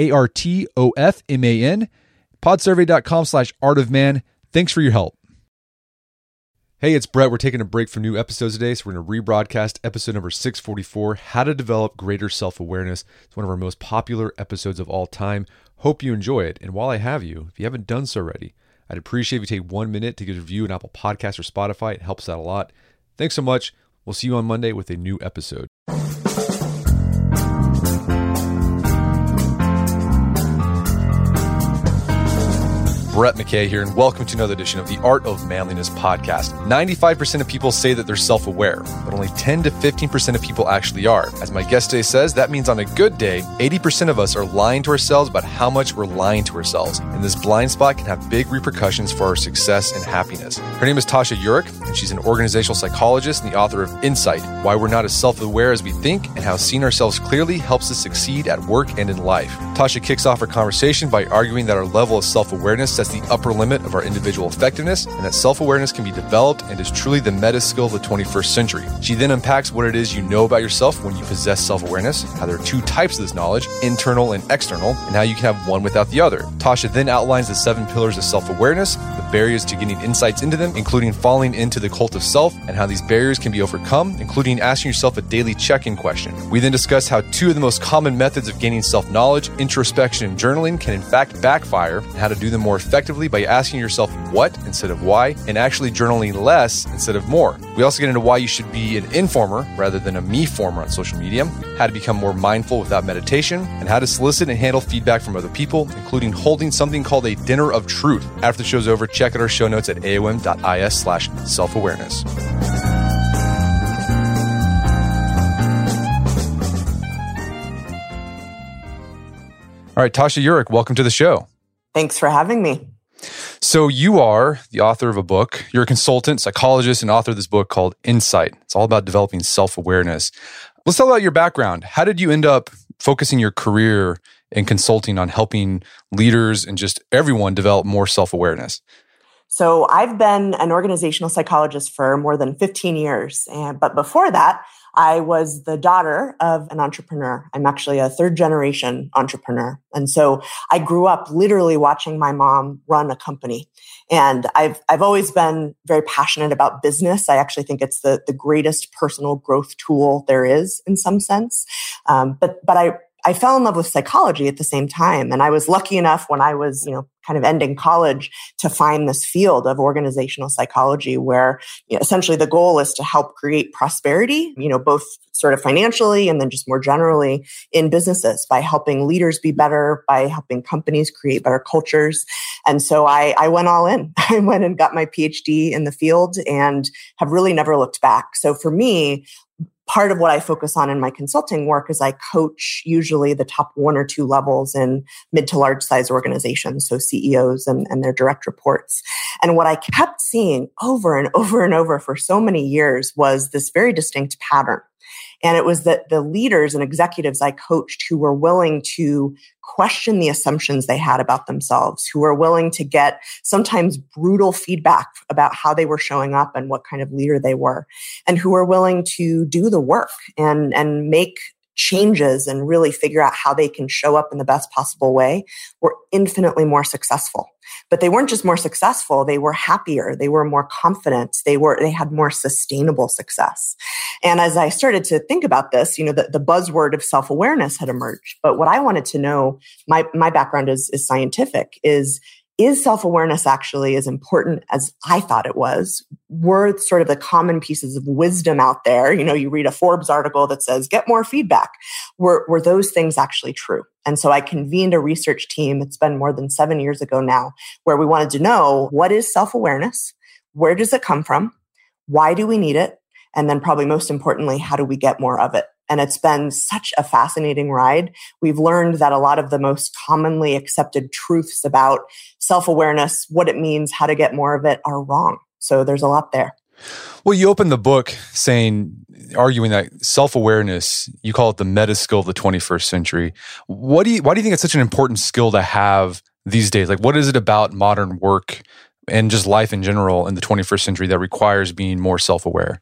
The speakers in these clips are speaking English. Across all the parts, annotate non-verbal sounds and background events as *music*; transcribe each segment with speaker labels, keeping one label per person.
Speaker 1: A R T O F M A N, podsurvey.com slash art of man. Thanks for your help. Hey, it's Brett. We're taking a break from new episodes today, so we're going to rebroadcast episode number 644 How to Develop Greater Self Awareness. It's one of our most popular episodes of all time. Hope you enjoy it. And while I have you, if you haven't done so already, I'd appreciate if you take one minute to give a review on Apple Podcasts or Spotify. It helps out a lot. Thanks so much. We'll see you on Monday with a new episode. Brett McKay here, and welcome to another edition of the Art of Manliness podcast. 95% of people say that they're self aware, but only 10 to 15% of people actually are. As my guest today says, that means on a good day, 80% of us are lying to ourselves about how much we're lying to ourselves. And this blind spot can have big repercussions for our success and happiness. Her name is Tasha Eurich, and she's an organizational psychologist and the author of Insight Why We're Not as Self Aware as We Think, and How Seeing Ourselves Clearly Helps Us Succeed at Work and in Life. Tasha kicks off her conversation by arguing that our level of self awareness sets the upper limit of our individual effectiveness and that self awareness can be developed and is truly the meta skill of the 21st century. She then unpacks what it is you know about yourself when you possess self awareness, how there are two types of this knowledge, internal and external, and how you can have one without the other. Tasha then outlines the seven pillars of self awareness, barriers to getting insights into them, including falling into the cult of self, and how these barriers can be overcome, including asking yourself a daily check in question. We then discuss how two of the most common methods of gaining self knowledge, introspection and journaling, can in fact backfire, and how to do them more effectively by asking yourself what instead of why, and actually journaling less instead of more. We also get into why you should be an informer rather than a me former on social media, how to become more mindful without meditation, and how to solicit and handle feedback from other people, including holding something called a dinner of truth. After the show's over, check out our show notes at aom.is slash self-awareness. All right, Tasha Eurich, welcome to the show.
Speaker 2: Thanks for having me.
Speaker 1: So, you are the author of a book. You're a consultant, psychologist, and author of this book called Insight. It's all about developing self awareness. Let's talk about your background. How did you end up focusing your career in consulting on helping leaders and just everyone develop more self awareness?
Speaker 2: So, I've been an organizational psychologist for more than 15 years. And, but before that, I was the daughter of an entrepreneur. I'm actually a third generation entrepreneur. And so I grew up literally watching my mom run a company. And I've, I've always been very passionate about business. I actually think it's the, the greatest personal growth tool there is in some sense. Um, but, but I, I fell in love with psychology at the same time. And I was lucky enough when I was, you know, kind of ending college to find this field of organizational psychology where you know, essentially the goal is to help create prosperity, you know, both sort of financially and then just more generally in businesses by helping leaders be better, by helping companies create better cultures. And so I, I went all in. *laughs* I went and got my PhD in the field and have really never looked back. So for me, part of what I focus on in my consulting work is I coach usually the top one or two levels in mid to large size organizations, so CEOs and, and their direct reports. And what I kept seeing over and over and over for so many years was this very distinct pattern. And it was that the leaders and executives I coached who were willing to question the assumptions they had about themselves, who were willing to get sometimes brutal feedback about how they were showing up and what kind of leader they were, and who were willing to do the work and, and make changes and really figure out how they can show up in the best possible way were infinitely more successful. But they weren't just more successful they were happier they were more confident they were they had more sustainable success. And as i started to think about this you know the, the buzzword of self-awareness had emerged. But what i wanted to know my my background is is scientific is is self awareness actually as important as I thought it was? Were sort of the common pieces of wisdom out there? You know, you read a Forbes article that says, get more feedback. Were, were those things actually true? And so I convened a research team. It's been more than seven years ago now, where we wanted to know what is self awareness? Where does it come from? Why do we need it? And then, probably most importantly, how do we get more of it? And it's been such a fascinating ride. We've learned that a lot of the most commonly accepted truths about self awareness, what it means, how to get more of it are wrong. So there's a lot there.
Speaker 1: Well, you open the book saying, arguing that self awareness, you call it the meta skill of the 21st century. What do you, why do you think it's such an important skill to have these days? Like, what is it about modern work and just life in general in the 21st century that requires being more self aware?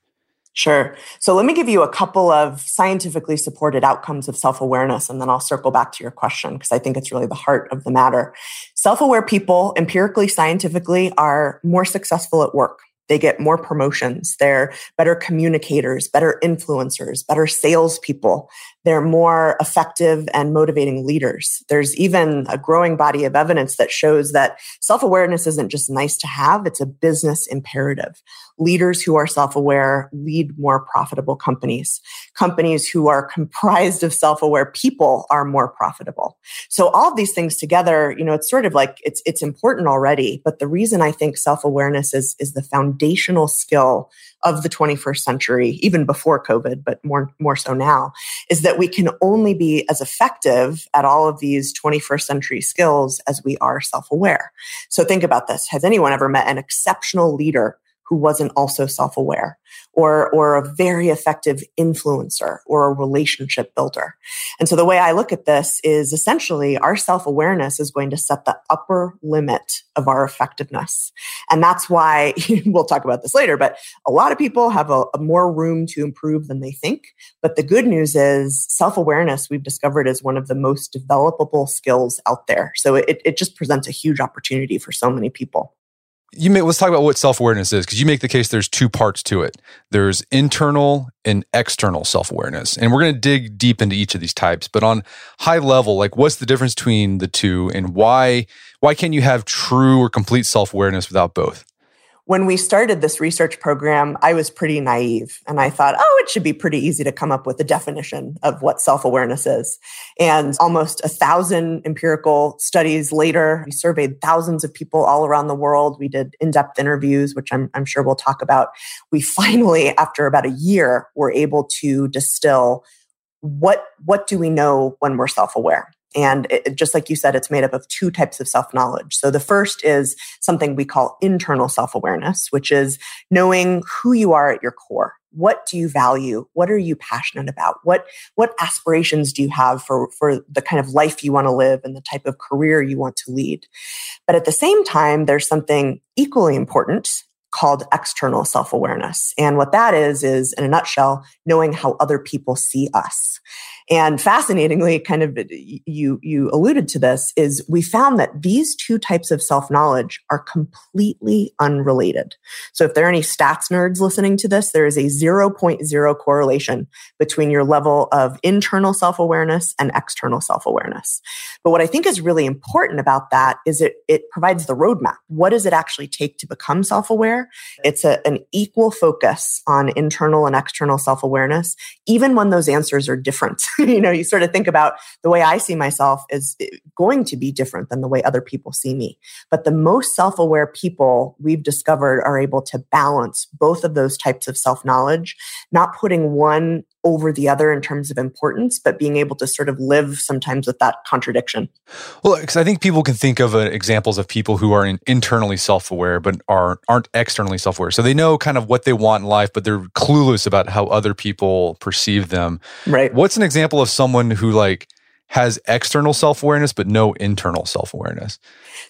Speaker 2: Sure. So let me give you a couple of scientifically supported outcomes of self awareness, and then I'll circle back to your question because I think it's really the heart of the matter. Self aware people, empirically, scientifically, are more successful at work. They get more promotions. They're better communicators, better influencers, better salespeople. They're more effective and motivating leaders. There's even a growing body of evidence that shows that self awareness isn't just nice to have, it's a business imperative. Leaders who are self aware lead more profitable companies. Companies who are comprised of self aware people are more profitable. So all these things together, you know, it's sort of like it's, it's important already. But the reason I think self awareness is, is the foundational skill of the 21st century, even before COVID, but more, more so now, is that we can only be as effective at all of these 21st century skills as we are self aware. So think about this. Has anyone ever met an exceptional leader who wasn't also self-aware or or a very effective influencer or a relationship builder. And so the way I look at this is essentially our self-awareness is going to set the upper limit of our effectiveness. And that's why *laughs* we'll talk about this later, but a lot of people have a, a more room to improve than they think. But the good news is self-awareness we've discovered is one of the most developable skills out there. So it, it just presents a huge opportunity for so many people
Speaker 1: you may let's talk about what self-awareness is because you make the case there's two parts to it. There's internal and external self-awareness and we're going to dig deep into each of these types but on high level like what's the difference between the two and why why can't you have true or complete self-awareness without both
Speaker 2: when we started this research program, I was pretty naive and I thought, oh, it should be pretty easy to come up with a definition of what self awareness is. And almost a thousand empirical studies later, we surveyed thousands of people all around the world. We did in depth interviews, which I'm, I'm sure we'll talk about. We *laughs* finally, after about a year, were able to distill what, what do we know when we're self aware? And it, just like you said, it's made up of two types of self knowledge. So the first is something we call internal self awareness, which is knowing who you are at your core. What do you value? What are you passionate about? What, what aspirations do you have for, for the kind of life you want to live and the type of career you want to lead? But at the same time, there's something equally important called external self awareness. And what that is, is in a nutshell, knowing how other people see us. And fascinatingly, kind of you, you alluded to this is we found that these two types of self knowledge are completely unrelated. So if there are any stats nerds listening to this, there is a 0.0 correlation between your level of internal self awareness and external self awareness. But what I think is really important about that is it, it provides the roadmap. What does it actually take to become self aware? It's a, an equal focus on internal and external self awareness, even when those answers are different. *laughs* *laughs* you know, you sort of think about the way I see myself is going to be different than the way other people see me. But the most self aware people we've discovered are able to balance both of those types of self knowledge, not putting one over the other in terms of importance, but being able to sort of live sometimes with that contradiction.
Speaker 1: Well, because I think people can think of uh, examples of people who are in, internally self-aware but are aren't externally self-aware. So they know kind of what they want in life, but they're clueless about how other people perceive them.
Speaker 2: Right.
Speaker 1: What's an example of someone who like has external self awareness, but no internal self awareness.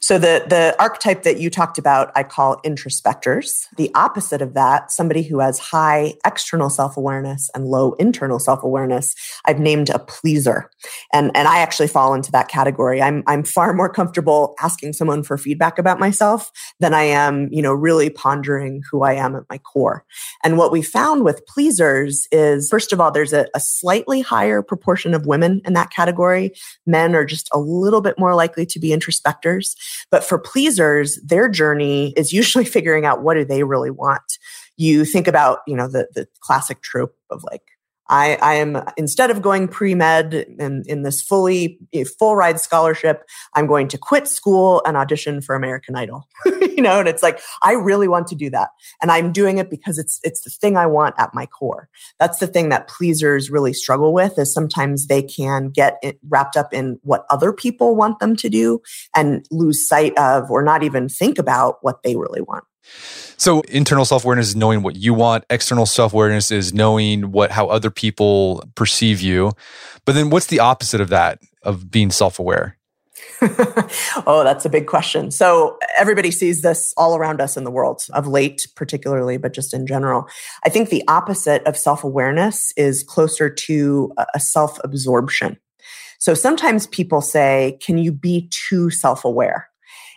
Speaker 2: So the the archetype that you talked about, I call introspectors. The opposite of that, somebody who has high external self-awareness and low internal self-awareness, I've named a pleaser. And and I actually fall into that category. I'm I'm far more comfortable asking someone for feedback about myself than I am, you know, really pondering who I am at my core. And what we found with pleasers is first of all, there's a, a slightly higher proportion of women in that category. Men are just a little bit more likely to be introspectors. But for pleasers, their journey is usually *laughs* figuring out what do they really want. You think about, you know, the, the classic trope of like, I, I am instead of going pre med in, in this fully eh, full ride scholarship, I'm going to quit school and audition for American Idol. *laughs* you know, and it's like I really want to do that, and I'm doing it because it's it's the thing I want at my core. That's the thing that pleasers really struggle with. Is sometimes they can get wrapped up in what other people want them to do and lose sight of or not even think about what they really want.
Speaker 1: So internal self-awareness is knowing what you want, external self-awareness is knowing what how other people perceive you. But then what's the opposite of that of being self-aware? *laughs*
Speaker 2: oh, that's a big question. So everybody sees this all around us in the world of late, particularly, but just in general. I think the opposite of self-awareness is closer to a self-absorption. So sometimes people say, can you be too self-aware?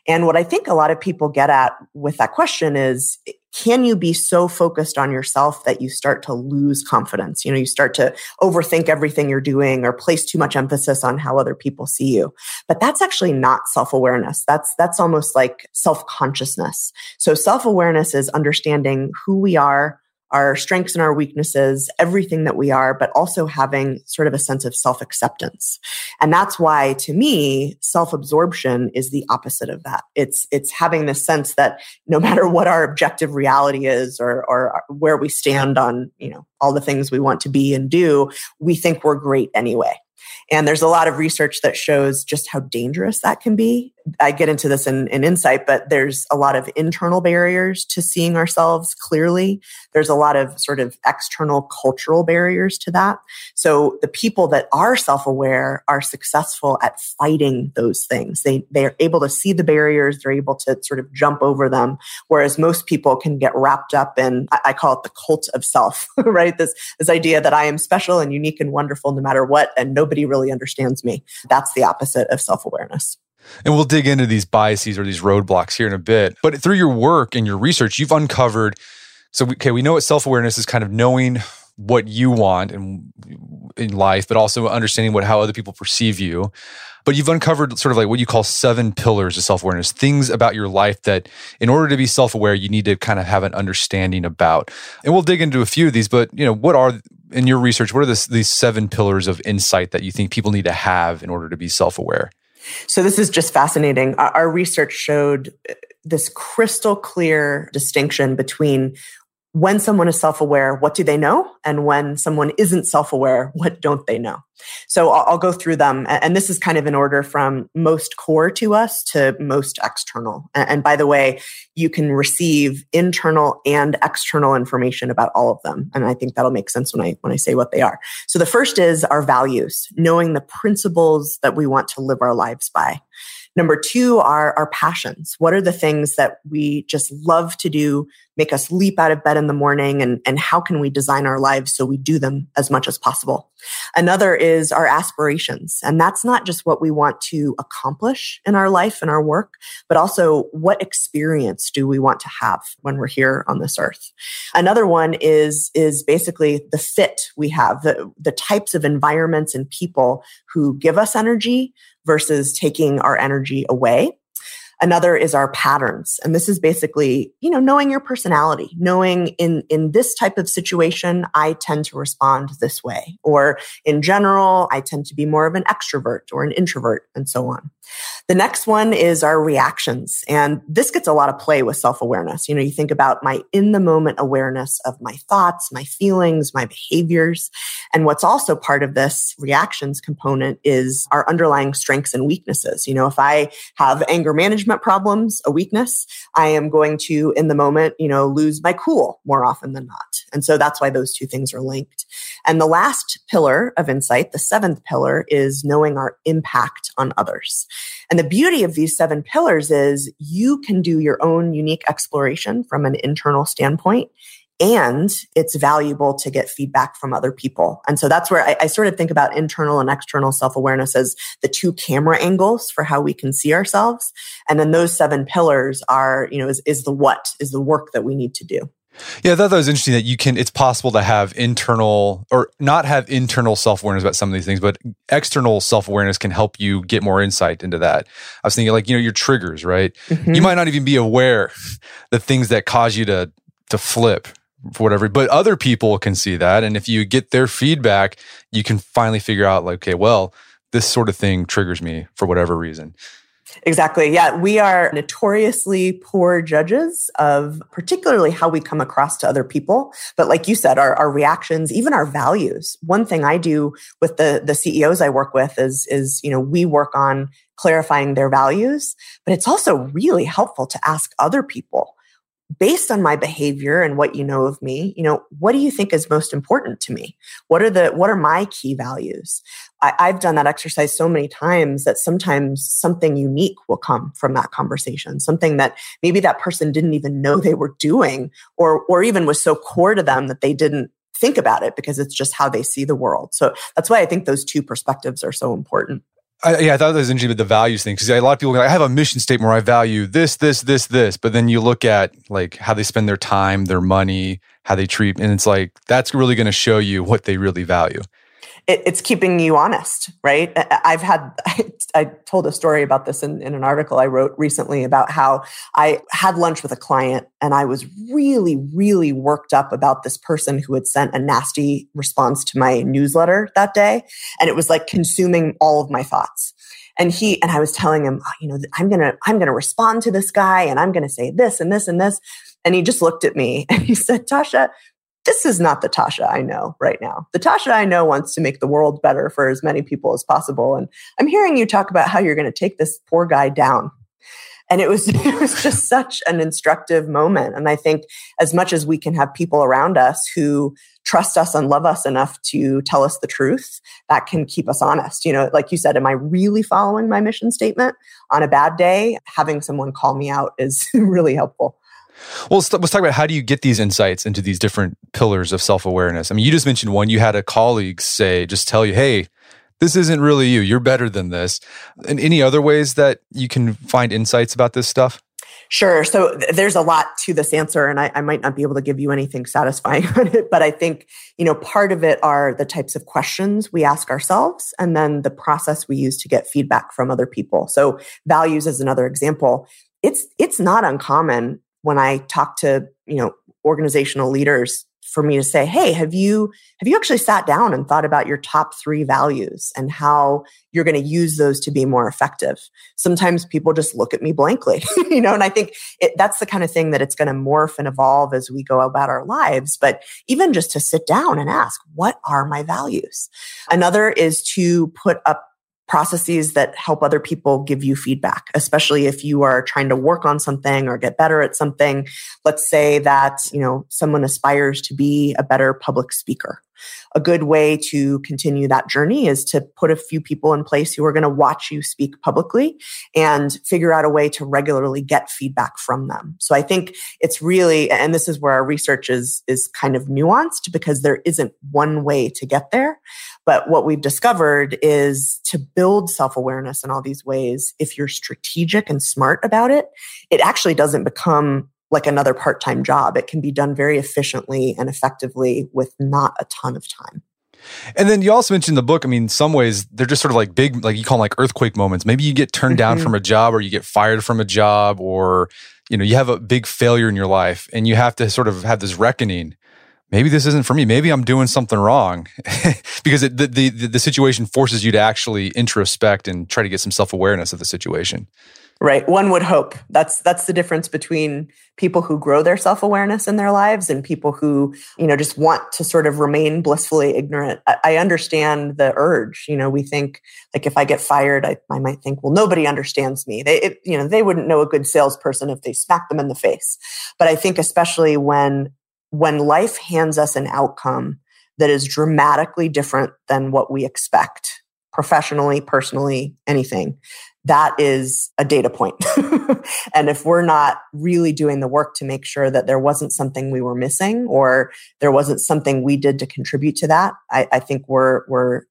Speaker 2: And what I think a lot of people get at with that question is can you be so focused on yourself that you start to lose confidence? You know, you start to overthink everything you're doing or place too much emphasis on how other people see you. But that's actually not self-awareness. That's that's almost like self-consciousness. So self-awareness is understanding who we are, our strengths and our weaknesses, everything that we are, but also having sort of a sense of self acceptance. And that's why to me, self absorption is the opposite of that. It's, it's having this sense that no matter what our objective reality is or, or where we stand on, you know, all the things we want to be and do, we think we're great anyway. And there's a lot of research that shows just how dangerous that can be. I get into this in, in insight, but there's a lot of internal barriers to seeing ourselves clearly. There's a lot of sort of external cultural barriers to that. So the people that are self-aware are successful at fighting those things. They, they are able to see the barriers. They're able to sort of jump over them. Whereas most people can get wrapped up in, I call it the cult of self, *laughs* right? This, this idea that I am special and unique and wonderful no matter what, and nobody really understands me. That's the opposite of self-awareness.
Speaker 1: And we'll dig into these biases or these roadblocks here in a bit. But through your work and your research, you've uncovered. So, okay, we know what self awareness is kind of knowing what you want in, in life, but also understanding what how other people perceive you. But you've uncovered sort of like what you call seven pillars of self awareness, things about your life that, in order to be self aware, you need to kind of have an understanding about. And we'll dig into a few of these. But you know, what are in your research? What are this, these seven pillars of insight that you think people need to have in order to be self aware?
Speaker 2: So this is just fascinating. Our research showed uh, this crystal clear distinction between when someone is self-aware, what do they know? And when someone isn't self-aware, *laughs* what don't they know? So I'll, I'll, go through them. And this is kind of in order from most core to us to most external. And, and by the way, you can receive internal and external information about all of them. And I think that'll make sense when I, when I say what they are. So the first is our values, knowing the principles that we want to live our lives by. Number two are our passions. What are the things that we just love to do, make us leap out of bed in the morning, and, and how can we design our lives so we do them as much as possible? Another is our aspirations. And that's not just what we want to accomplish in our life and our work, but also what experience do we want to have when we're here on this earth? Another one is, is basically the fit we have, the, the types of environments and people who give us energy, versus taking our energy away. Another is our patterns. And this is basically, you know, knowing your personality, knowing in, in this type of situation, I tend to respond this way. Or in general, I tend to be more of an extrovert or an introvert and so on. The next one is our reactions. And this gets a lot of play with self awareness. You know, you think about my in the moment awareness of my thoughts, my feelings, my behaviors. And what's also part of this reactions component is our underlying strengths and weaknesses. You know, if I have anger management management problems a weakness. I am going to, in the moment, you know, lose my cool more often than not. And so that's why those two things are linked. And the last pillar of insight, the seventh pillar, is knowing our impact on others. And the beauty of these seven pillars is you can do your own unique exploration from an internal standpoint and it's valuable to get feedback from other people. And so that's where I, I sort of think about internal and external self awareness as the two camera angles for how we can see ourselves. And then those seven pillars are, you know, is, is the what, is the work that we need to do.
Speaker 1: Yeah, I thought that was interesting that you can, it's possible to have internal or not have internal self awareness about some of these things, but external self awareness can help you get more insight into that. I was thinking like, you know, your triggers, right? Mm-hmm. You might not even be aware *laughs* the things that cause you to, to flip for whatever, but other people can see that. And if you get their feedback, you can finally figure out like, okay, well, this sort of thing triggers me for whatever reason.
Speaker 2: Exactly. Yeah. We are notoriously poor judges of particularly how we come across to other people. But like you said, our, our reactions, even our values. One thing I do with the, the CEOs I work with is, is, you know, we work on clarifying their values, but it's also really helpful to ask other people based on my behavior and what you know of me you know what do you think is most important to me? What are the what are my key values? I, i've done that exercise so many times that sometimes something unique will come from that conversation something that maybe that person didn't even know they were doing or or even was so core to them that they didn't think about it because it's just how they see the world. So that's why i think those two perspectives are so important
Speaker 1: I, yeah, I thought that was interesting with the values thing because a lot of people, I have a mission statement where I value this, this, this, this, but then you look at like how they spend their time, their money, how they treat, and it's like that's really going to show you what they really value
Speaker 2: it, it's keeping you honest, right? I've had, *laughs* I, I, told a story about this in, in an article I wrote recently about how I had lunch with a client and I was really, really worked up about this person who had sent a nasty response to my newsletter that day. And it was like consuming all of my thoughts and he and i was telling him oh, you know i'm gonna i'm gonna respond to this guy and i'm gonna say this and this and this and he just looked at me *laughs* and he said tasha this is not the Tasha I know right now. The Tasha I know wants to make the world better for as many people as possible. And I'm hearing you talk about how you're going to take this poor guy down. And it was, *laughs* it was just such an instructive moment. And I think as much as we can have people around us who trust us and love us enough to tell us the truth, that can keep us honest. You know, like you said, am I really following my mission statement on a bad day? Having someone call me out is *laughs* really helpful.
Speaker 1: Well, let's, let's, talk about how do you get these insights into these different pillars of self awareness. I mean, you just mentioned one. You had a colleague say, just tell you, hey, this isn't really you. You're better than this. And any other ways that you can find insights about this stuff?
Speaker 2: Sure. So th- there's a lot to this answer, and I, I, might not be able to give you anything satisfying *laughs* on it, but I think, you know, part of it are the types of questions we ask ourselves and then the process we use to get feedback from other people. So values is another example. It's it's not uncommon when I talk to, you know, organizational leaders for me to say, "Hey, have you have you actually sat down and thought about your top 3 values and how you're going to use those to be more effective?" Sometimes people just look at me blankly, *laughs* you know, and I think it, that's the kind of thing that it's going to morph and evolve as we go about our lives, but even just to sit down and ask, "What are my values?" Another is to put up processes that help other people give you feedback, especially if you are trying to work on something or get better at something. Let's say that, you know, someone aspires to be a better public speaker a good way to continue that journey is to put a few people in place who are going to watch you speak publicly and figure out a way to regularly get feedback from them. So I think it's really, and this is where our research is, is kind of nuanced because there isn't one way to get there. But what we've discovered is to build self awareness in all these ways, if you're strategic and smart about it, it actually doesn't become like another part time job. It can be done very efficiently and effectively with not a ton of time.
Speaker 1: And then you also mentioned the book. I mean, some ways they're just sort of like big, like you call them like earthquake moments. Maybe you get turned mm-hmm. down from a job or you get fired from a job or, you know, you have a big failure in your life and you have to sort of have this reckoning. Maybe this isn't for me. Maybe I'm doing something wrong *laughs* because it, the, the, the situation forces you to actually introspect and try to get some self awareness of the situation.
Speaker 2: Right. One would hope that's that's the difference between people who grow their self-awareness in their lives and people who, you know, just want to sort of remain blissfully ignorant. I, I understand the urge. You know, we think like if I get fired, I, I might think, well, nobody understands me. They, it, you know, they wouldn't know a good salesperson if they smacked them in the face. But I think especially when when life hands us an outcome that is dramatically different than what we expect professionally, personally, anything, that is a data point. *laughs* and if we're not really doing the work to make sure that there wasn't something we were missing or there wasn't something we did to contribute to that, I, I think we're we're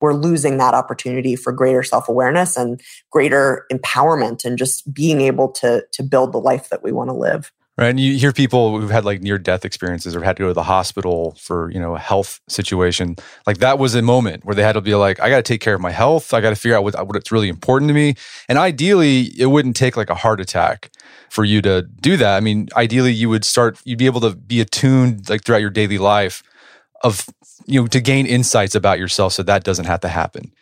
Speaker 2: we're losing that opportunity for greater self-awareness and greater empowerment and just being able to to build the life that we want to live.
Speaker 1: Right. And you hear people who've had like near death experiences or had to go to the hospital for, you know, a health situation. Like that was a moment where they had to be like, I got to take care of my health. I got to figure out what, what's really important to me. And ideally, it wouldn't take like a heart attack for you to do that. I mean, ideally, you would start, you'd be able to be attuned like throughout your daily life of, you know, to gain insights about yourself so that doesn't have to happen.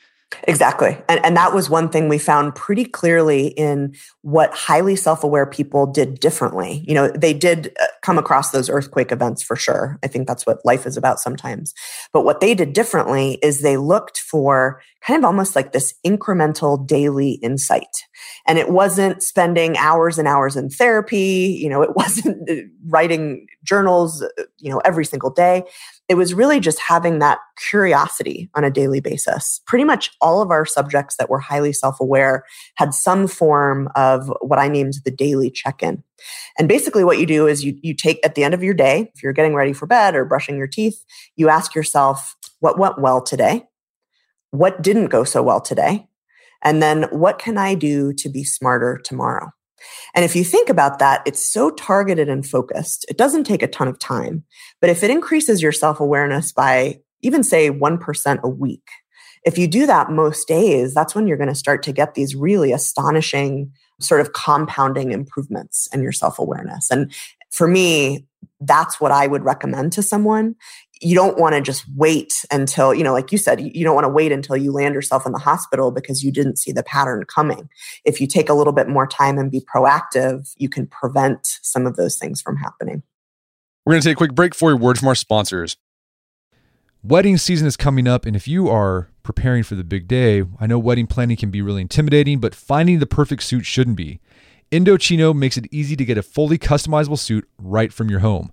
Speaker 2: Exactly. And, and that was one thing we found pretty clearly in what highly self aware people did differently. You know, they did uh, come across those earthquake events for sure. I think that's what life is about sometimes. But what they did differently is they looked for kind of almost like this incremental daily insight. And it wasn't spending hours and hours in therapy. You know, it *laughs* wasn't uh, writing journals, uh, you know, every single day it was really just having that curiosity on a daily basis. Pretty much all of our subjects that were highly self aware had some form of what I named the daily check in. And basically, what you do is you, you take at the end of your day, if you're getting ready for bed or brushing your teeth, you ask yourself, what went well today? What didn't go so well today? And then what can I do to be smarter tomorrow? And if you think about that, it's so targeted and focused. It doesn't take a ton of time. But if it increases your self awareness by even say 1% a week, if you do that most days, that's when you're going to start to get these really astonishing sort of compounding improvements in your self awareness. And for me, that's what I would recommend to someone you don't want to just wait until, you know, like you said, you don't want to wait until you land yourself in the hospital because you didn't see the pattern coming. If you take a little bit more time and be proactive, you can prevent some of those things from happening.
Speaker 1: We're going to take a quick break for a word from our sponsors. Wedding season is coming up, and if you are preparing for the big day, I know wedding planning can be really intimidating, but finding the perfect suit shouldn't be. Indochino makes it easy to get a fully customizable suit right from your home.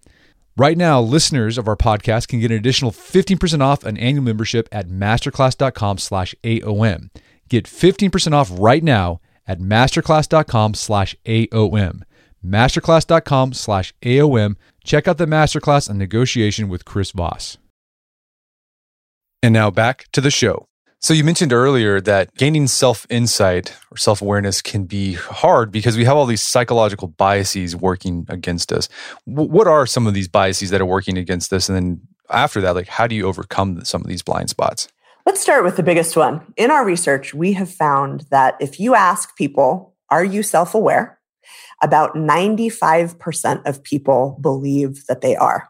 Speaker 1: Right now, listeners of our podcast can get an additional 15% off an annual membership at masterclass.com slash AOM. Get 15% off right now at masterclass.com slash AOM. Masterclass.com slash AOM Check out the masterclass on negotiation with Chris Voss. And now back to the show. So, you mentioned earlier that gaining self insight or self awareness can be hard because we have all these psychological biases working against us. what are some of these biases that are working against us? And then after that, like, how do you overcome some of these blind spots?
Speaker 2: Let's start with the biggest one. In our research, we have found that if you ask people, Are you self aware? about 95% of people believe that they are.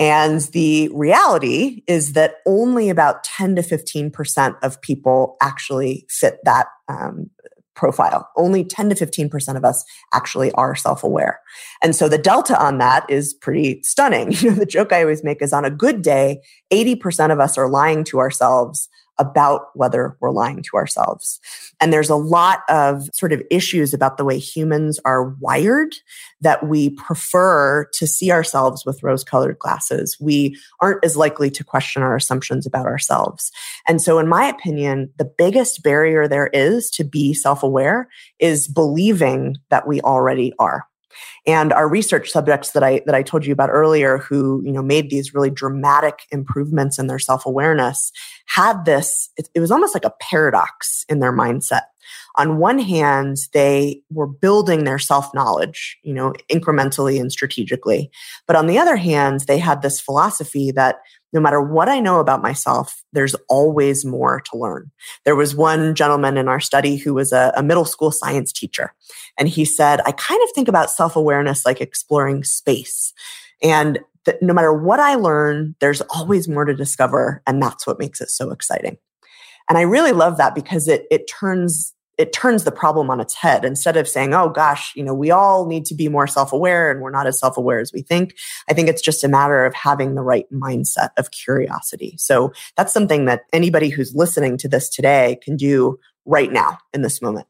Speaker 2: And the reality is that only about 10 to 15% of people actually fit that um, profile. Only 10 to 15% of us actually are self aware. And so the delta on that is pretty stunning. You *laughs* know, the joke I always make is on a good day, 80% of us are lying to ourselves about whether we're lying to ourselves. And there's a lot of sort of issues about the way humans are wired that we prefer to see ourselves with rose colored glasses. We aren't as likely to question our assumptions about ourselves. And so, in my opinion, the biggest barrier there is to be self aware is believing that we already are. And our research subjects that I that I told you about earlier, who you know made these really dramatic improvements in their self awareness, had this. It, it was almost like a paradox in their mindset. On one hand, they were building their self knowledge, you know, incrementally and strategically, but on the other hand, they had this philosophy that no matter what I know about myself, there's always more to learn. There was one gentleman in our study who was a, a middle school science teacher. And he said, I kind of think about self awareness like exploring space. And that no matter what I learn, there's always more to discover. And that's what makes it so exciting. And I really love that because it, it turns it turns the problem on its head. Instead of saying oh gosh you know we all need to be more self-aware and we're not as self-aware as we think i think it's just a matter of having the right mindset of curiosity. So that's something that anybody who's listening to this today can do right now in this moment.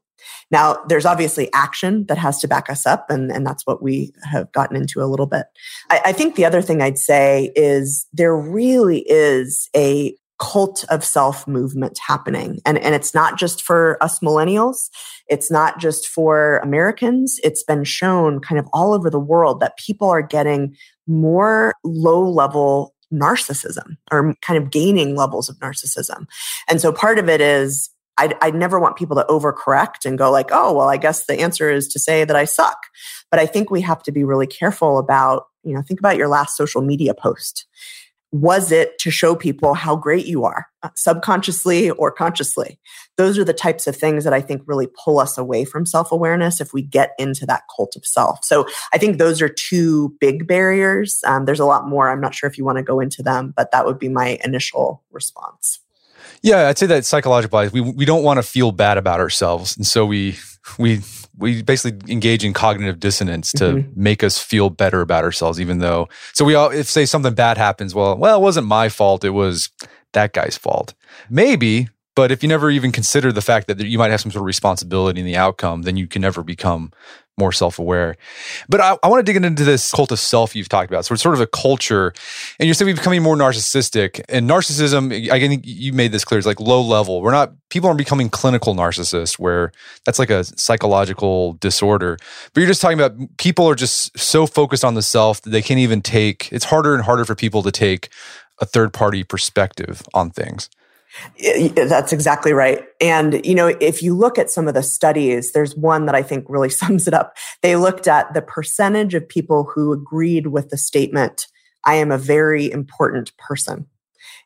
Speaker 2: Now, there's obviously action that has to back us up, and, and that's what we have gotten into a little bit. I, I think the other thing I'd say is there really is a cult of self movement happening. And, and it's not just for us millennials. It's not just for Americans. It's been shown kind of all over the world that people are getting more low level narcissism or kind of gaining levels of narcissism. And so part of it is I'd, I'd, never want people to overcorrect and go like, oh, well, I guess the answer is to say that I suck. But I think we have to be really careful about, you know, think about your last social media post Was it to show people how great you are, uh, subconsciously or consciously? Those are the types of things that I think really pull us away from self awareness if we get into that cult of self. So I think those are two big barriers. Um, there's a lot more. I'm not sure if you want to go into them, but that would be my initial response.
Speaker 1: Yeah, I'd say that psychologically, we we don't want to feel bad about ourselves, and so we we we basically engage in cognitive dissonance to mm-hmm. make us feel better about ourselves, even though. So we all, if say something bad happens, well, well, it wasn't my fault; it was that guy's fault. Maybe, but if you never even consider the fact that you might have some sort of responsibility in the outcome, then you can never become more self-aware. But I, I want to dig into this cult of self you've talked about. So it's sort of a culture, and you're saying we're becoming more narcissistic. And narcissism, I think you made this clear, is like low level. We're not people aren't becoming clinical narcissists, where that's like a psychological disorder. But you're just talking about people are just so focused on the self that they can't even take. It's harder and harder for people to take a third party perspective on things.
Speaker 2: That's exactly right. And, you know, if you look at some of the studies, there's one that I think really *laughs* sums it up. They looked at the percentage of people who agreed with the statement, I am a very important person.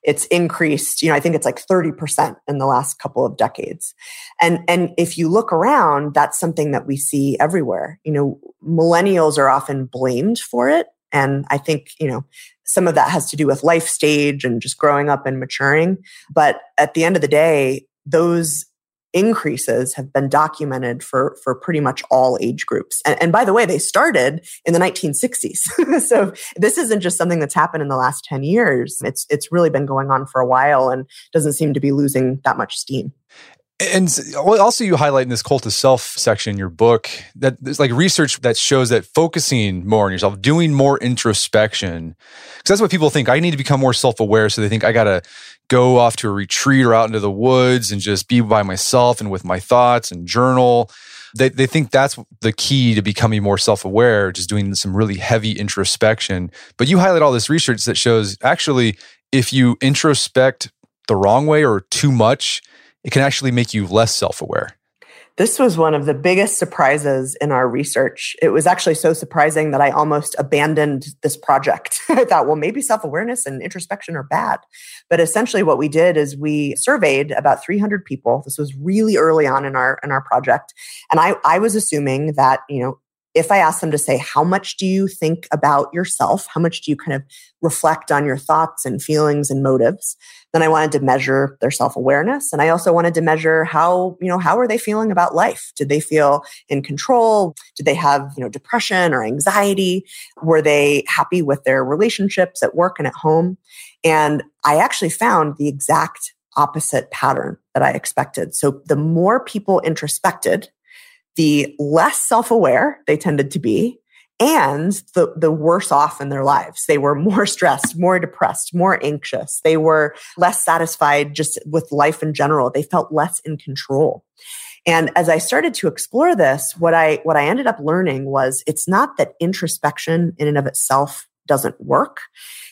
Speaker 2: It's increased, you know, I think it's like 30% in the last couple of decades. And, and if you look around, that's something that we see everywhere. You know, millennials are often blamed for it. And I think, you know, some of that has to do with life stage and just growing up and maturing. But at the end of the day, those increases have been documented for, for pretty much all age groups. And, and by the way, they started in the 1960s. *laughs* so this isn't just something that's happened in the last 10 years. It's, it's really been going on for a while and doesn't seem to be losing that much steam.
Speaker 1: And also, you highlight in this cult of self section in your book that there's like research that shows that focusing more on yourself, doing more introspection, because that's what people think. I need to become more self aware. So they think I got to go off to a retreat or out into the woods and just be by myself and with my thoughts and journal. They, they think that's the key to becoming more self aware, just doing some really heavy introspection. But you highlight all this research that shows actually, if you introspect the wrong way or too much, it can actually make you less self aware.
Speaker 2: This was one of the biggest surprises in our research. It was actually so surprising that I almost abandoned this project. *laughs* I thought, well, maybe self awareness and introspection are bad. But essentially, what we did is we surveyed about 300 people. This was really early on in our in our project, and I I was assuming that you know if I asked them to say, how much do you think about yourself? How much do you kind of reflect on your thoughts and feelings and motives? Then I wanted to measure their self-awareness. And I also wanted to measure how, you know, how are they feeling about life? Did they feel in control? Did they have, you know, depression or anxiety? Were they happy with their relationships at work and at home? And I actually found the exact opposite pattern that I expected. So the more people introspected, the less self-aware they tended to be and the, the worse off in their lives. They were more *laughs* stressed, more depressed, more anxious. They were less satisfied just with life in general. They felt less in control. And as I started to explore this, what I, what I ended up learning was it's not that introspection in and of itself doesn't work.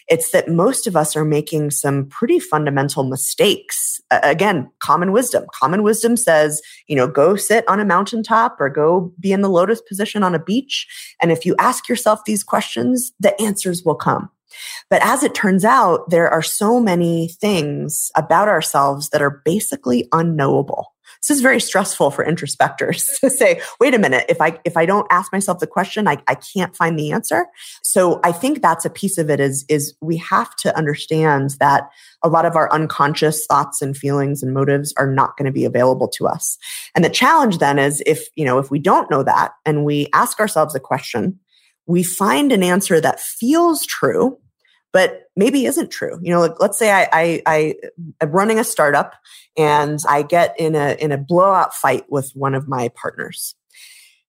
Speaker 2: It's that most of us are making some pretty fundamental mistakes. Again, common wisdom. Common wisdom says, you know, go sit on a mountaintop or go be in the lotus position on a beach. And if you ask yourself these questions, the answers will come. But as it turns out, there are so many things about ourselves that are basically unknowable this is very stressful for introspectors *laughs* to say, wait a minute, if I if I don't ask myself the question, I, I can't find the answer. So I think that's a piece of it is, is we have to understand that a lot of our unconscious thoughts and feelings and motives are not going to be available to us. And the challenge then is if, you know, if we don't know that and we ask ourselves a question, we find an answer that feels true but maybe isn't true. You know, like, let's say I, I, I am running a startup and I get in a, in a blowout fight with one of my partners.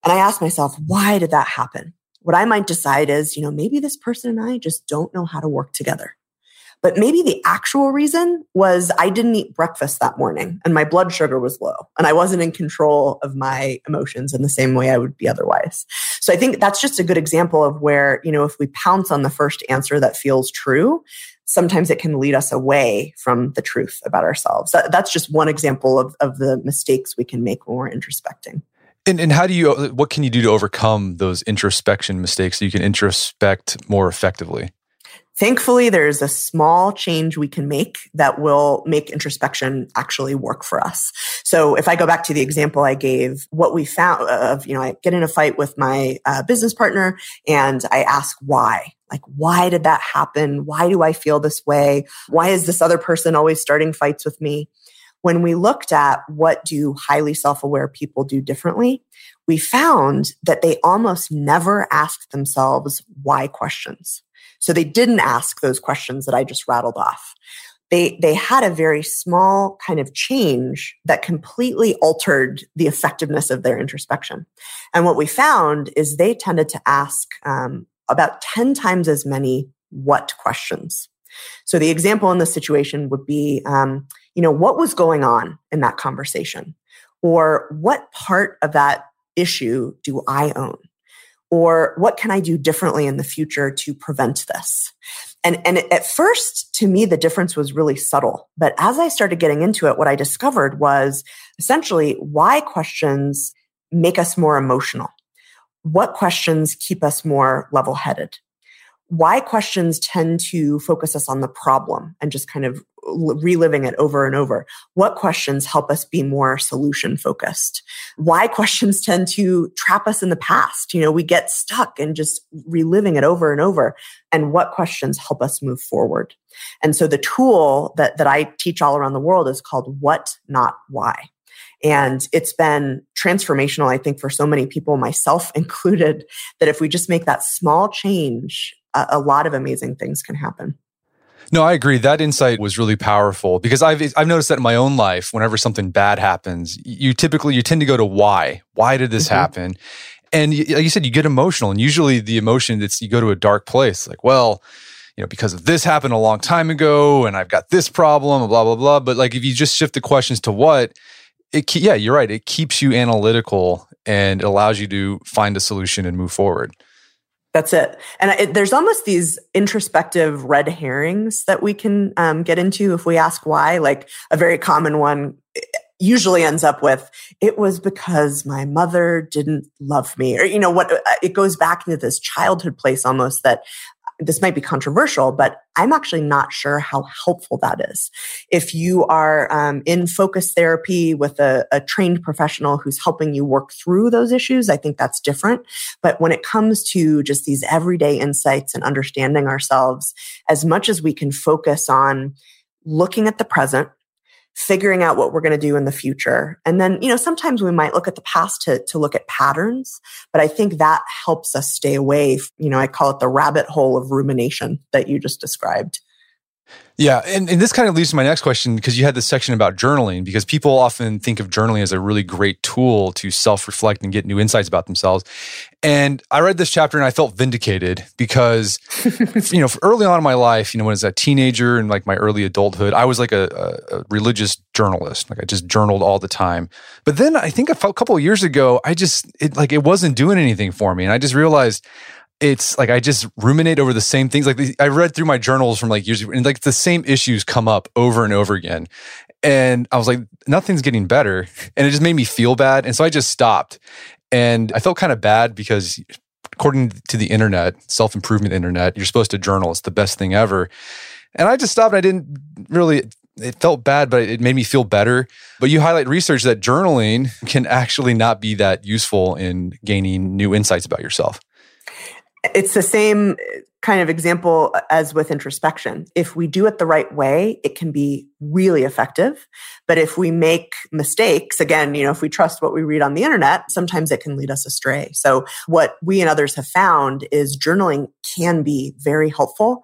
Speaker 2: And I ask myself, why did that happen? What I might decide is, you know, maybe this person and I just don't know how to work together. But maybe the actual reason was I didn't eat breakfast that morning and my blood sugar was low and I wasn't in control of my emotions in the same way I would be otherwise. So I think that's just a good example of where, you know, if we pounce on the first answer that feels true, sometimes it can lead us away from the truth about ourselves. That, that's just one example of, of the mistakes we can make when we're introspecting.
Speaker 1: And, and how do you, what can you do to overcome those introspection mistakes so you can introspect more effectively?
Speaker 2: Thankfully, there's a small change we can make that will make introspection actually work for us. So if I go back to the example I gave, what we found of, you know, I get in a fight with my uh, business partner and I ask why. Like, why did that happen? Why do I feel this way? Why is this other person always starting fights with me? When we looked at what do highly self-aware people do differently, we found that they almost never ask themselves why questions. So they didn't ask those questions that I just rattled off. They, they had a very small kind of change that completely altered the effectiveness of their introspection. And what we found is they tended to ask um, about 10 times as many what questions. So the example in this situation would be, um, you know, what was going on in that conversation? Or what part of that issue do I own? Or what can I do differently in the future to prevent this? And, and at first, to me, the difference was really subtle. But as I started getting into it, what I discovered was essentially why questions make us more emotional. What questions keep us more level headed? Why questions tend to focus us on the problem and just kind of reliving it over and over. What questions help us be more solution focused? Why questions *laughs* tend to trap us in the past? You know, we get stuck and just reliving it over and over. And what questions help us move forward? And so the tool that, that I teach all around the world is called What, Not Why. And it's been transformational, I think, for so many people, myself *laughs* included, that if we just make that small change, a, a lot of amazing things can happen.
Speaker 1: No, I agree. That insight was really powerful because I've I've noticed that in my own life, whenever something bad happens, you typically you tend to go to why. Why did this mm-hmm. happen? And you, like you said, you get emotional, and usually the emotion that's you go to a dark place, like, well, you know, because of this happened a long time ago, and I've got this problem, blah blah blah. But like, if you just shift the questions to what, it yeah, you're right. It keeps you analytical and it allows you to find a solution and move forward.
Speaker 2: That's it. And it, there's almost these introspective red herrings that we can um, get into if we ask why. Like a very common one eh, usually ends up with, it was because my mother didn't love me. Or, you know, what uh, it goes back into this childhood place almost that this might be controversial, but I'm actually not sure how helpful that is. If you are um, in focus therapy with a, a trained professional who's helping you work through those issues, I think that's different. But when it comes to just these everyday insights and understanding ourselves, as much as we can focus on looking at the present, figuring out what we're going to do in the future. And then, you know, sometimes we might look at the past to, to look at patterns, but I think that helps us stay away. You know, I call it the rabbit hole of rumination that you just described.
Speaker 1: Yeah, and, and this kind of leads to my next question because you had this section about journaling because people often think of journaling as a really great tool to self-reflect and get new insights about themselves. And I read this chapter and I felt vindicated because *laughs* you know, early on in my life, you know, when I was a teenager and like my early adulthood, I was like a, a, a religious journalist. Like I just journaled all the time. But then I think a couple of years ago, I just it like it wasn't doing anything for me, and I just realized it's like I just ruminate over the same things. Like I read through my journals from like years ago, and like the same issues come up over and over again. And I was like, nothing's getting better. And it just made me feel bad. And so I just stopped. And I felt kind of bad because according to the internet, self improvement internet, you're supposed to journal. It's the best thing ever. And I just stopped. I didn't really, it felt bad, but it made me feel better. But you highlight research that journaling can actually not be that useful in gaining new insights about yourself
Speaker 2: it's the same kind of example as with introspection. If we do it the right way, it can be really effective. But if we make mistakes, again, you know, if we trust what we read on the internet, sometimes it can lead us astray. So what we and others have found is journaling can be very helpful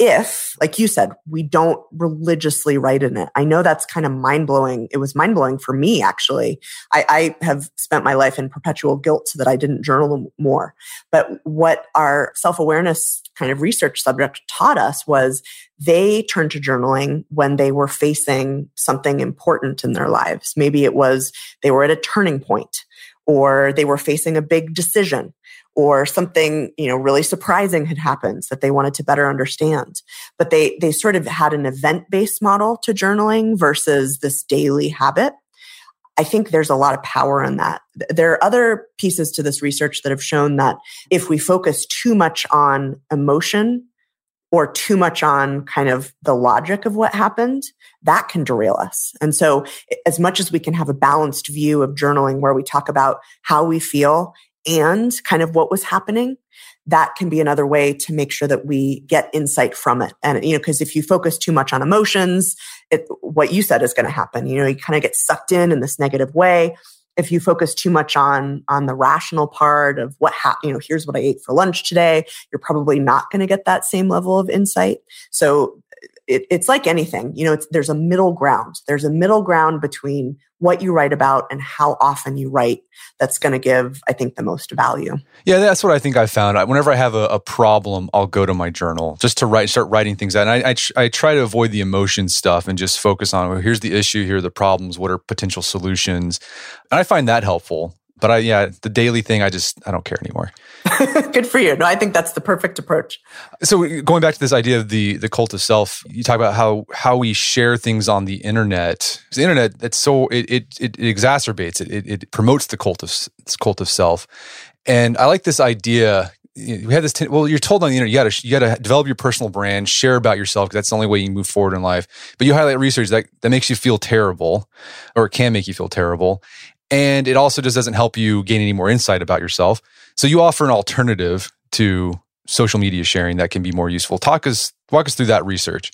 Speaker 2: if, like you said, we don't religiously write in it. I know that's kind of mind blowing. It was mind blowing for me, actually. I, I, have spent my life in perpetual guilt so that I didn't journal more. But what our self awareness kind of research subject taught us was they turned to journaling when they were facing something important in their lives. Maybe it was they were at a turning point or they were facing a big decision or something you know really surprising had happened that they wanted to better understand. But they they sort of had an event based model to journaling versus this daily habit. I think there's a lot of power in that. There are other pieces to this research that have shown that if we focus too much on emotion or too much on kind of the logic of what happened, that can derail us. And so, as much as we can have a balanced view of journaling where we talk about how we feel and kind of what was happening, that can be another way to make sure that we get insight from it. And, you know, because if you focus too much on emotions, it, what you said is going to happen. You know, you kind of get sucked in in this negative way if you focus too much on on the rational part of what ha- you know here's what i ate for lunch today you're probably not going to get that same level of insight so it, it's like anything you know there's a middle ground. There's a middle ground between what you write about and how often you write that's going to give i think the most value.
Speaker 1: Yeah that's what i think i found. Whenever i have a, a problem i'll go to my journal just to write start writing things out. And I, I, I try to avoid the emotion stuff and just focus on well, here's the issue here are the problems what are potential solutions? And i find that helpful but I yeah, the daily thing I just I don't care anymore. *laughs*
Speaker 2: Good for you. No, I think that's the perfect approach.
Speaker 1: So going back to this idea of the the cult of self, you talk about how how we share things on the internet. The internet it's so it it, it exacerbates it. it. It promotes the cult of cult of self. And I like this idea we have this t- well you're told on the internet you got to you got to develop your personal brand share about yourself because that's the only way you move forward in life but you highlight research that that makes you feel terrible or it can make you feel terrible and it also just doesn't help you gain any more insight about yourself. So you offer an alternative to social media sharing that can be more useful. Talk us, walk us through that research.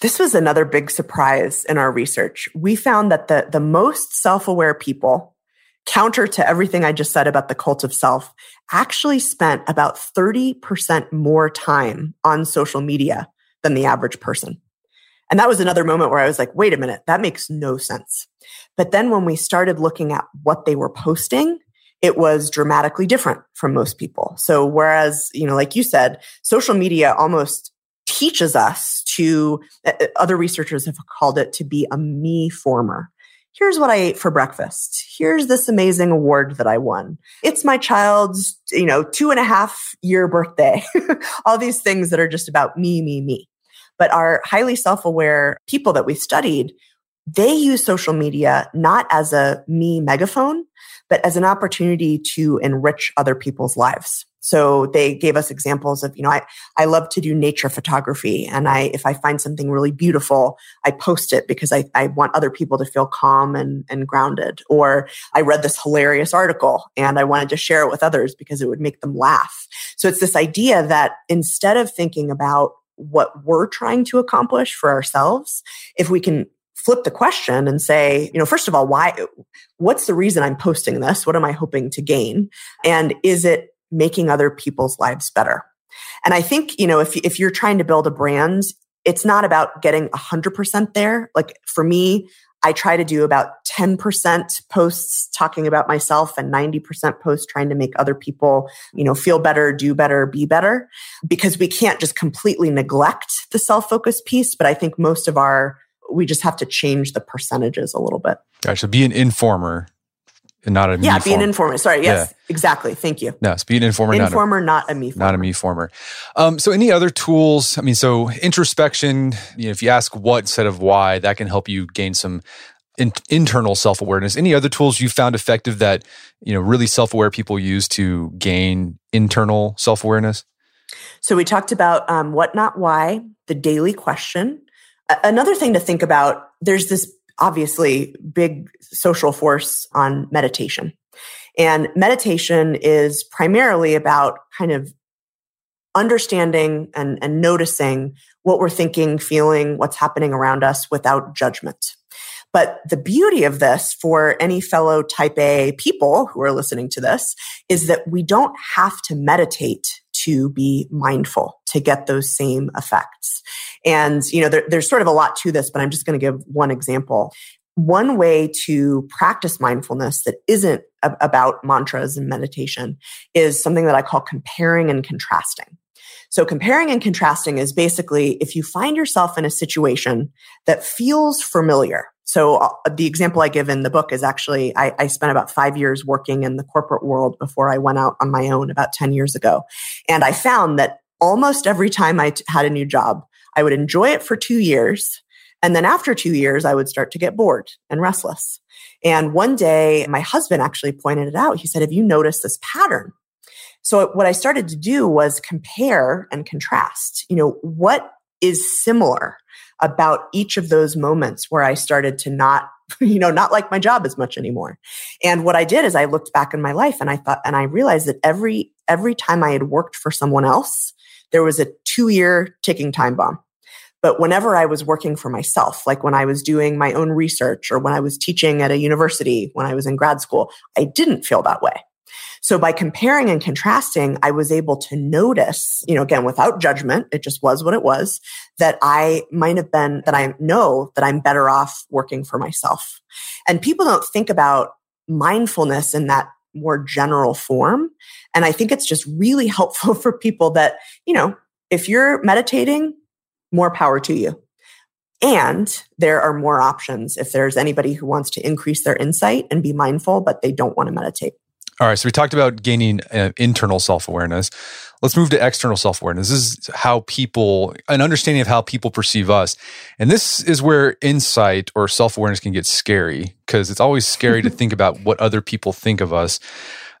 Speaker 2: This was another big surprise in our research. We found that the, the most self aware people, counter to everything I just said about the cult of self, actually spent about 30% more time on social media than the average person. And that was another moment where I was like, wait a minute, that makes no sense. But then when we started looking at what they were posting, it was dramatically different from most people. So whereas, you know, like you said, social media almost teaches us to, uh, uh, other researchers have called it to be a me former. Here's what I ate for breakfast. Here's this amazing award that I won. It's my child's, you know, two and a half year birthday. *laughs* All these things that are just about me, me, me. But our highly self aware people that we studied, they use social media not as a me megaphone, but as an opportunity to enrich other people's lives. So they gave us examples of, you know, I, I love to do nature photography. And I, if I find something really beautiful, I post it because I, I want other people to feel calm and, and grounded. Or I read this hilarious article and I wanted to share it with others because it would make them laugh. So it's this idea that instead of thinking about what we're trying to accomplish for ourselves, if we can flip the question and say, you know, first of all, why, what's the reason I'm posting this? What am I hoping to gain? And is it making other people's lives better? And I think, you know, if, if you're trying to build a brand, it's not about getting 100% there. Like for me, I try to do about 10% posts talking about myself and 90% posts trying to make other people, you know, feel better, do better, be better because we can't just completely neglect the self-focused piece, but I think most of our we just have to change the percentages a little bit.
Speaker 1: Gotcha. So be an informer and not a
Speaker 2: yeah, be an informer. Sorry, yes, yeah. exactly. Thank you.
Speaker 1: No, be an informer,
Speaker 2: informer,
Speaker 1: not
Speaker 2: a, not a me,
Speaker 1: former. not a me former. Um, so, any other tools? I mean, so introspection. You know, if you ask what instead of why, that can help you gain some in, internal self awareness. Any other tools you found effective that you know really self aware people use to gain internal self awareness?
Speaker 2: So we talked about um, what, not why, the daily question. Another thing to think about. There's this obviously big social force on meditation. And meditation is primarily about kind of understanding and, and noticing what we're thinking, feeling, what's happening around us without judgment. But the beauty of this for any fellow type A people who are listening to this is that we don't have to meditate to be mindful to get those same effects. And, you know, there, there's sort of a lot to this, but I'm just going to give one example. One way to practice mindfulness that isn't about mantras and meditation is something that I call comparing and contrasting. So comparing and contrasting is basically if you find yourself in a situation that feels familiar, so uh, the example I give in the book is actually I, I, spent about five years working in the corporate world before I went out on my own about 10 years ago. And I found that almost every time I t- had a new job, I would enjoy it for two years. And then after two years, I would start to get bored and restless. And one day, my husband actually pointed it out. He said, Have you noticed this pattern? So what I started to do was compare and contrast. You know, what is similar about each of those moments where I started to not, *laughs* you know, not like my job as much anymore. And what I did is I looked back in my life and I thought, and I realized that every, every time I had worked for someone else, there was a two year ticking time bomb. But whenever I was working for myself, like when I was doing my own research or when I was teaching at a university, when I was in grad school, I didn't feel that way. So by comparing and contrasting, I was able to notice, you know, again, without judgment, it just was what it was, that I might have been, that I know that I'm better off working for myself. And people don't think about mindfulness in that more general form. And I think it's just really *laughs* helpful for people that, you know, if you're meditating, more power to you. And there are more options if there's anybody who wants to increase their insight and be mindful, but they don't want to meditate.
Speaker 1: All right. So we talked about gaining uh, internal self awareness. Let's move to external self awareness. This is how people, an understanding of how people perceive us. And this is where insight or self awareness can get scary because it's always scary to *laughs* think about what other people think of us.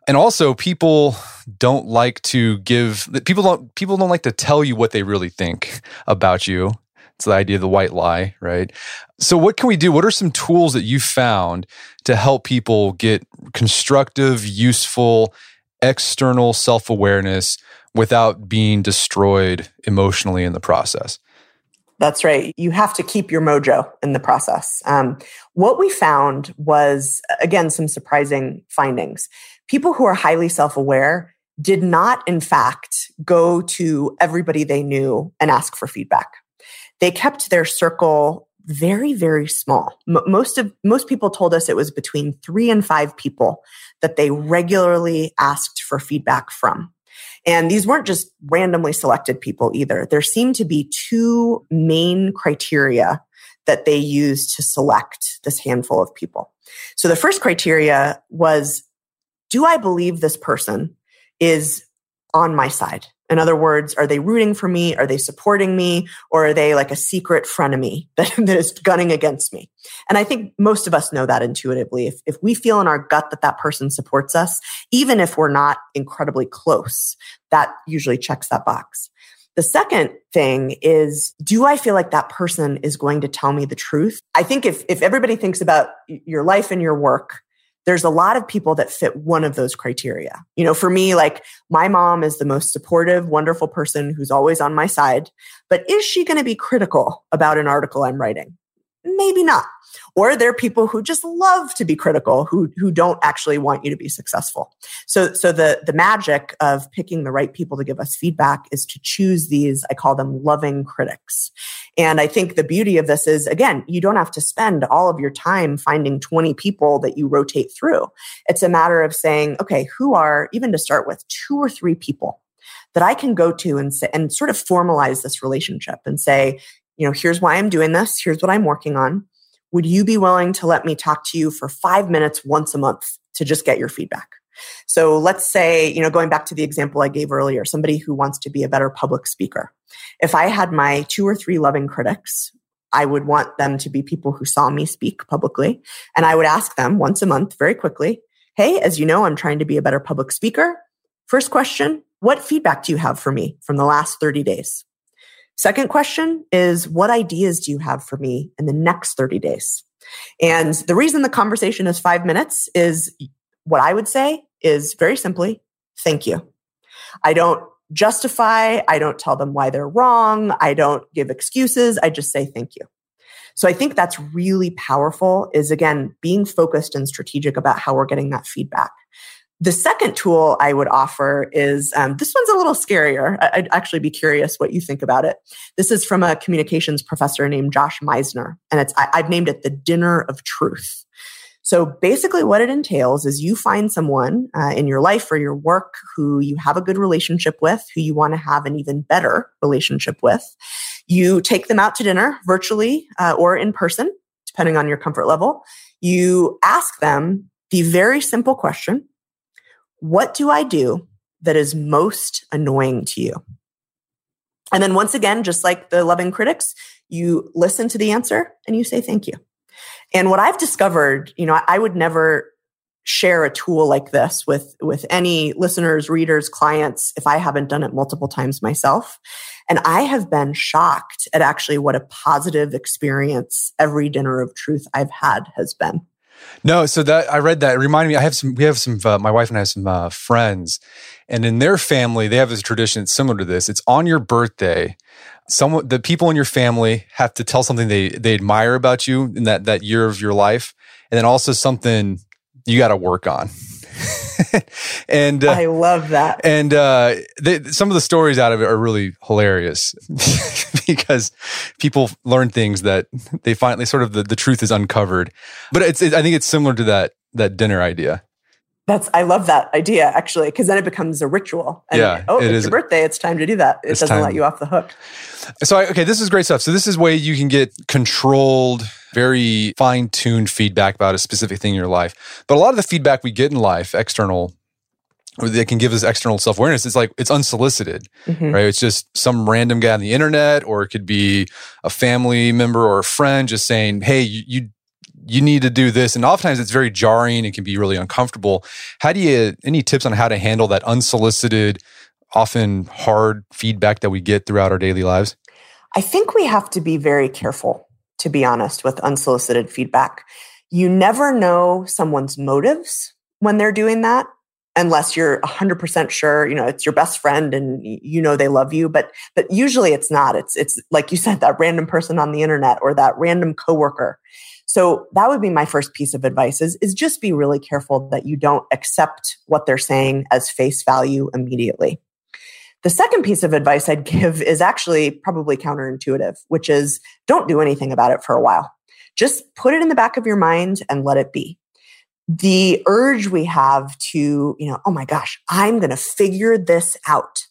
Speaker 1: And also, people don't like to give, people don't, people don't like to tell you what they really think about you. It's the idea of the white lie, right? So, what can we do? What are some tools that you found to help people get constructive, useful, external self awareness without being destroyed emotionally in the process?
Speaker 2: That's right. You have to keep your mojo in the process. Um, what we found was, again, some surprising findings. People who are highly self aware did not, in fact, go to everybody they knew and ask for feedback they kept their circle very very small. M- most of most people told us it was between 3 and 5 people that they regularly asked for feedback from. And these weren't just randomly selected people either. There seemed to be two main criteria that they used to select this handful of people. So the first criteria was do i believe this person is on my side in other words, are they rooting for me? Are they supporting me? Or are they like a secret frenemy *laughs* that, that is gunning against me? And I think most of us know that intuitively. If, if we feel in our gut that that person supports us, even if we're not incredibly close, that usually checks that box. The second thing is, do I feel like that person is going to tell me the truth? I think if, if everybody thinks about your life and your work, there's a lot of people that fit one of those criteria. You know, for me, like my mom is the most supportive, wonderful person who's always on my side. But is she going to be critical about an article I'm writing? Maybe not. Or there are people who just love to be critical, who, who don't actually want you to be successful. So, so the, the magic of picking the right people to give us feedback is to choose these, I call them loving critics. And I think the beauty of this is, again, you don't have to spend all of your time finding 20 people that you rotate through. It's a matter of saying, okay, who are, even to start with, two or three people that I can go to and say, and sort of formalize this relationship and say, you know, here's why I'm doing this. Here's what I'm working on. Would you be willing to let me talk to you for five minutes once a month to just get your feedback? So let's say, you know, going back to the example I gave earlier, somebody who wants to be a better public speaker. If I had my two or three loving critics, I would want them to be people who saw me speak publicly. And I would ask them once a month very quickly, Hey, as you know, I'm trying to be a better public speaker. First question, what feedback do you have for me from the last 30 days? Second question is what ideas do you have for me in the next 30 days? And the reason the conversation is five minutes is what I would say is very simply, thank you. I don't justify, I don't tell them why they're wrong, I don't give excuses, I just say thank you. So I think that's really powerful is again, being focused and strategic about how we're getting that feedback. The second tool I would offer is um, this one's a little scarier. I'd actually be curious what you think about it. This is from a communications professor named Josh Misner, and it's I, I've named it the Dinner of Truth. So basically, what it entails is you find someone uh, in your life or your work who you have a good relationship with, who you want to have an even better relationship with. You take them out to dinner virtually uh, or in person, depending on your comfort level. You ask them the very simple question what do I do that is most annoying to you? And then once again, just like the loving critics, you listen to the answer and you say thank you. And what I've discovered, you know, I would never share a tool like this with with any listeners, readers, clients if I haven't done it multiple times myself. And I have been shocked at actually what a positive experience every dinner of truth I've had has been.
Speaker 1: No, so that I read that. It reminded me. I have some. We have some. Uh, my wife and I have some uh, friends, and in their family, they have this tradition. It's similar to this. It's on your birthday. Someone, the people in your family have to tell something they they admire about you in that that year of your life, and then also something you got to work on. *laughs* and
Speaker 2: uh, I love that.
Speaker 1: And uh, they, some of the stories out of it are really hilarious *laughs* because people learn things that they finally sort of the, the truth is uncovered. But it's it, I think it's similar to that that dinner idea.
Speaker 2: That's I love that idea actually because then it becomes a ritual.
Speaker 1: And, yeah,
Speaker 2: oh, it it's is. your birthday. It's time to do that. It doesn't time. let you off the hook.
Speaker 1: So I, okay, this is great stuff. So this is way you can get controlled, very fine tuned feedback about a specific thing in your life. But a lot of the feedback we get in life, external or they can give us external self awareness. It's like it's unsolicited, mm-hmm. right? It's just some random guy on the internet, or it could be a family member or a friend just saying, "Hey, you, you you need to do this and oftentimes it's very jarring and can be really uncomfortable how do you any tips on how to handle that unsolicited often hard feedback that we get throughout our daily lives
Speaker 2: i think we have to be very careful to be honest with unsolicited feedback. You never know someone's motives when they're doing that unless you're 100% sure you know it's your best friend and you know they love you but but usually it's not. It's it's like you said that random person on the internet or that random coworker. So that would be my first piece of advice is, is just be really careful that you don't accept what they're saying as face value immediately. The second piece of advice I'd give is actually probably counterintuitive, which is don't do anything about it for a while. Just put it in the back of your mind and let it be. The urge we have to, you know, oh my gosh, I'm going to figure this out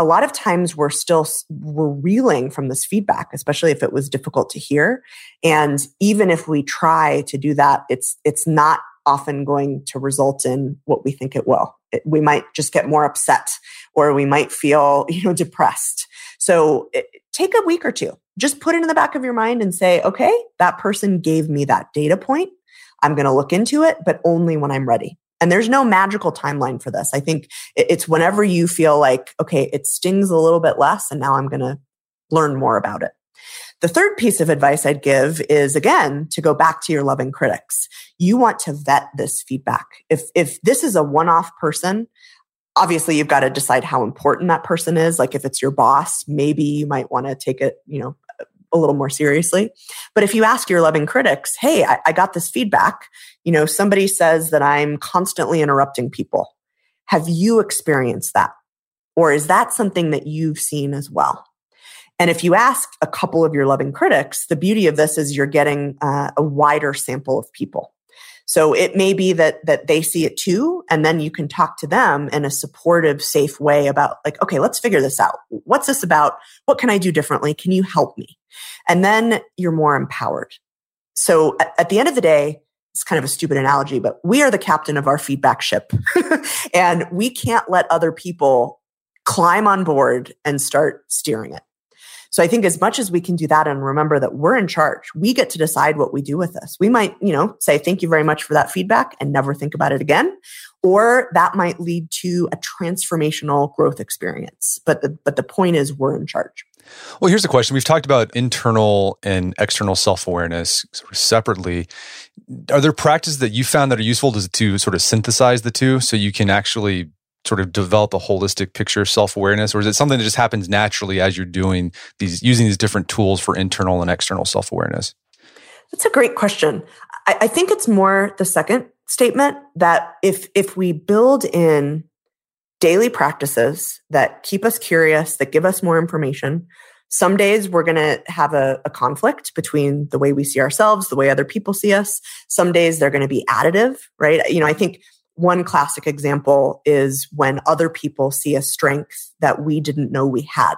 Speaker 2: a lot of times we're still we're reeling from this feedback especially if it was difficult to hear and even if we try to do that it's it's not often going to result in what we think it will we might just get more upset or we might feel *laughs* you know depressed so take a week or two just put it in the back of your mind and say okay that person gave me that data point i'm going to look into it but only when i'm ready and there's no magical timeline for this. I think it's whenever you feel like, okay, it stings a little bit less, and now I'm going to learn more about it. The third piece of advice I'd give is again to go back to your loving critics. You want to vet this feedback. If if this is a one-off person, obviously you've got to decide how important that person is. Like if it's your boss, maybe you might want to take it, you know, a little more seriously. But if you ask your loving critics, hey, I, I got this feedback, you know, somebody says that I'm constantly interrupting people. Have you experienced that? Or is that something that you've seen as well? And if you ask a couple of your loving critics, the beauty of this is you're getting uh, a wider sample of people. So it may be that that they see it too, and then you can talk to them in a supportive, safe way about like, okay, let's figure this out. What's this about? What can I do differently? Can you help me? And then you're more empowered. So at, at the end of the day, it's kind of a stupid analogy, but we are the captain of our feedback ship, *laughs* and we can't let other people climb on board and start steering it. So I think as much as we can do that and remember that we're in charge, we get to decide what we do with this. We might, you know, say, thank you very much for that feedback and never think about it again. Or that might lead to a transformational growth experience. But the, but the point is we're in charge.
Speaker 1: Well, here's a question. We've talked about internal and external self awareness sort of separately. Are there practices that you found that are useful to, to sort of synthesize the two so you can actually sort of develop a holistic picture of self-awareness or is it something that just happens naturally as you're doing these using these different tools for internal and external self-awareness?
Speaker 2: That's a great question. I, I think it's more the second statement that if if we build in daily practices that keep us curious that give us more information some days we're going to have a, a, conflict between the way we see ourselves the way other people see us. Some days they're going to be additive right? You know i think one classic example is when other people see a strength that we didn't know we had.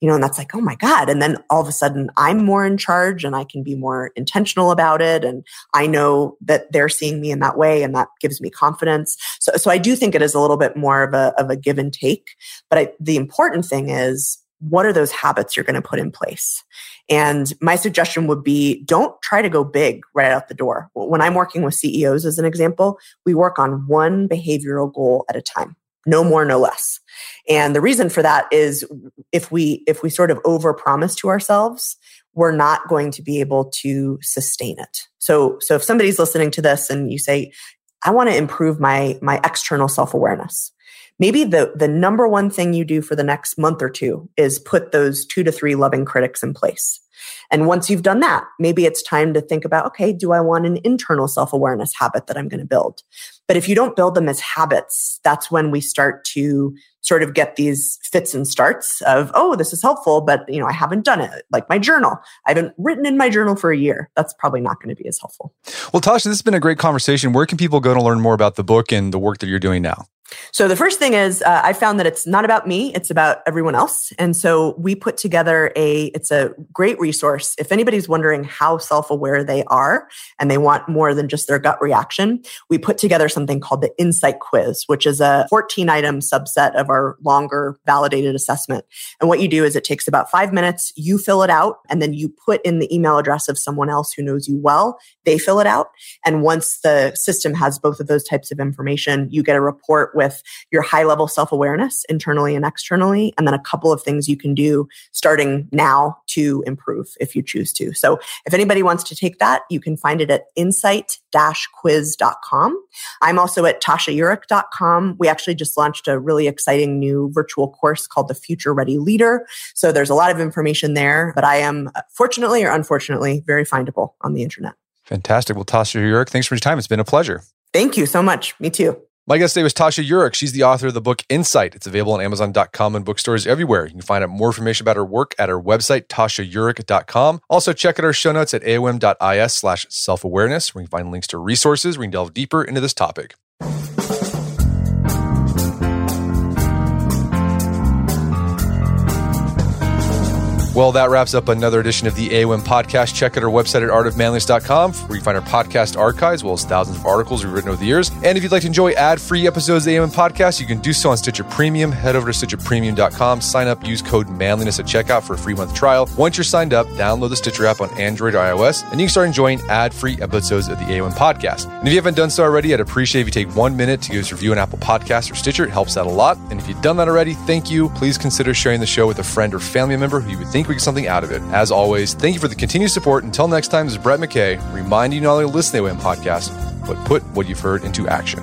Speaker 2: You know, and that's like, oh my God. And then all of a sudden I'm more in charge and I can be more intentional about it. And I know that they're seeing me in that way and that gives me confidence. So, so I do think it is a little bit more of a, of a give and take. But I, the important thing is what are those habits you're going to put in place? And my suggestion would be don't try to go big right out the door. When I'm working with CEOs, as an example, we work on one behavioral goal at a time no more no less and the reason for that is if we if we sort of over promise to ourselves we're not going to be able to sustain it so so if somebody's listening to this and you say i want to improve my my external self-awareness maybe the the number one thing you do for the next month or two is put those two to three loving critics in place and once you've done that, maybe it's time to think about, okay, do I want an internal self awareness habit that I'm going to build? But if you don't build them as habits, that's when we start to sort of get these fits and starts of, oh, this is helpful, but you know, I haven't done it. Like my journal, I haven't written in my journal for a year. That's probably not going to be as helpful.
Speaker 1: Well, Tasha, this has been a great conversation. Where can people go to learn more about the book and the work that you're doing now?
Speaker 2: So the first thing is uh, I found that it's not about me, it's about everyone else. And so we put together a it's a great resource if anybody's wondering how self-aware they are and they want more than just their gut reaction. We put together something called the Insight Quiz, which is a 14 item subset of our longer validated assessment. And what you do is it takes about 5 minutes, you fill it out and then you put in the email address of someone else who knows you well, they fill it out, and once the system has both of those types of information, you get a report with with your high level self awareness internally and externally, and then a couple of things you can do starting now to improve if you choose to. So if anybody wants to take that, you can find it at insight quiz.com. I'm also at tashaeurich.com. We actually just launched a really exciting new virtual course called the Future Ready Leader. So there's a lot of information there, but I am uh, fortunately or unfortunately very findable on the internet.
Speaker 1: Fantastic. Well, Tasha Eurich, thanks for your time. It's been a pleasure.
Speaker 2: Thank you so much. Me too.
Speaker 1: My guest today was Tasha Eurich. She's the author of the book Insight. It's available on Amazon.com and bookstores everywhere. You can find out more information about her work at her website, tashaeurich.com. Also, check out our show notes at aom.is slash self-awareness, where you can find links to resources where you can delve deeper into this topic. Well, that wraps up another edition of the AOM podcast. Check out our website at artofmanliness.com where you find our podcast archives, as well as thousands of articles we've written over the years. And if you'd like to enjoy ad free episodes of the AOM podcast, you can do so on Stitcher Premium. Head over to StitcherPremium.com, sign up, use code manliness at checkout for a free month trial. Once you're signed up, download the Stitcher app on Android or iOS, and you can start enjoying ad free episodes of the AOM podcast. And if you haven't done so already, I'd appreciate if you take one minute to give us a review on Apple Podcasts or Stitcher. It helps out a lot. And if you've done that already, thank you. Please consider sharing the show with a friend or family member who you would think would get something out of it. As always, thank you for the continued support. Until next time, this is Brett McKay reminding you not only to listen to the AOM podcast, but put what you've heard into action.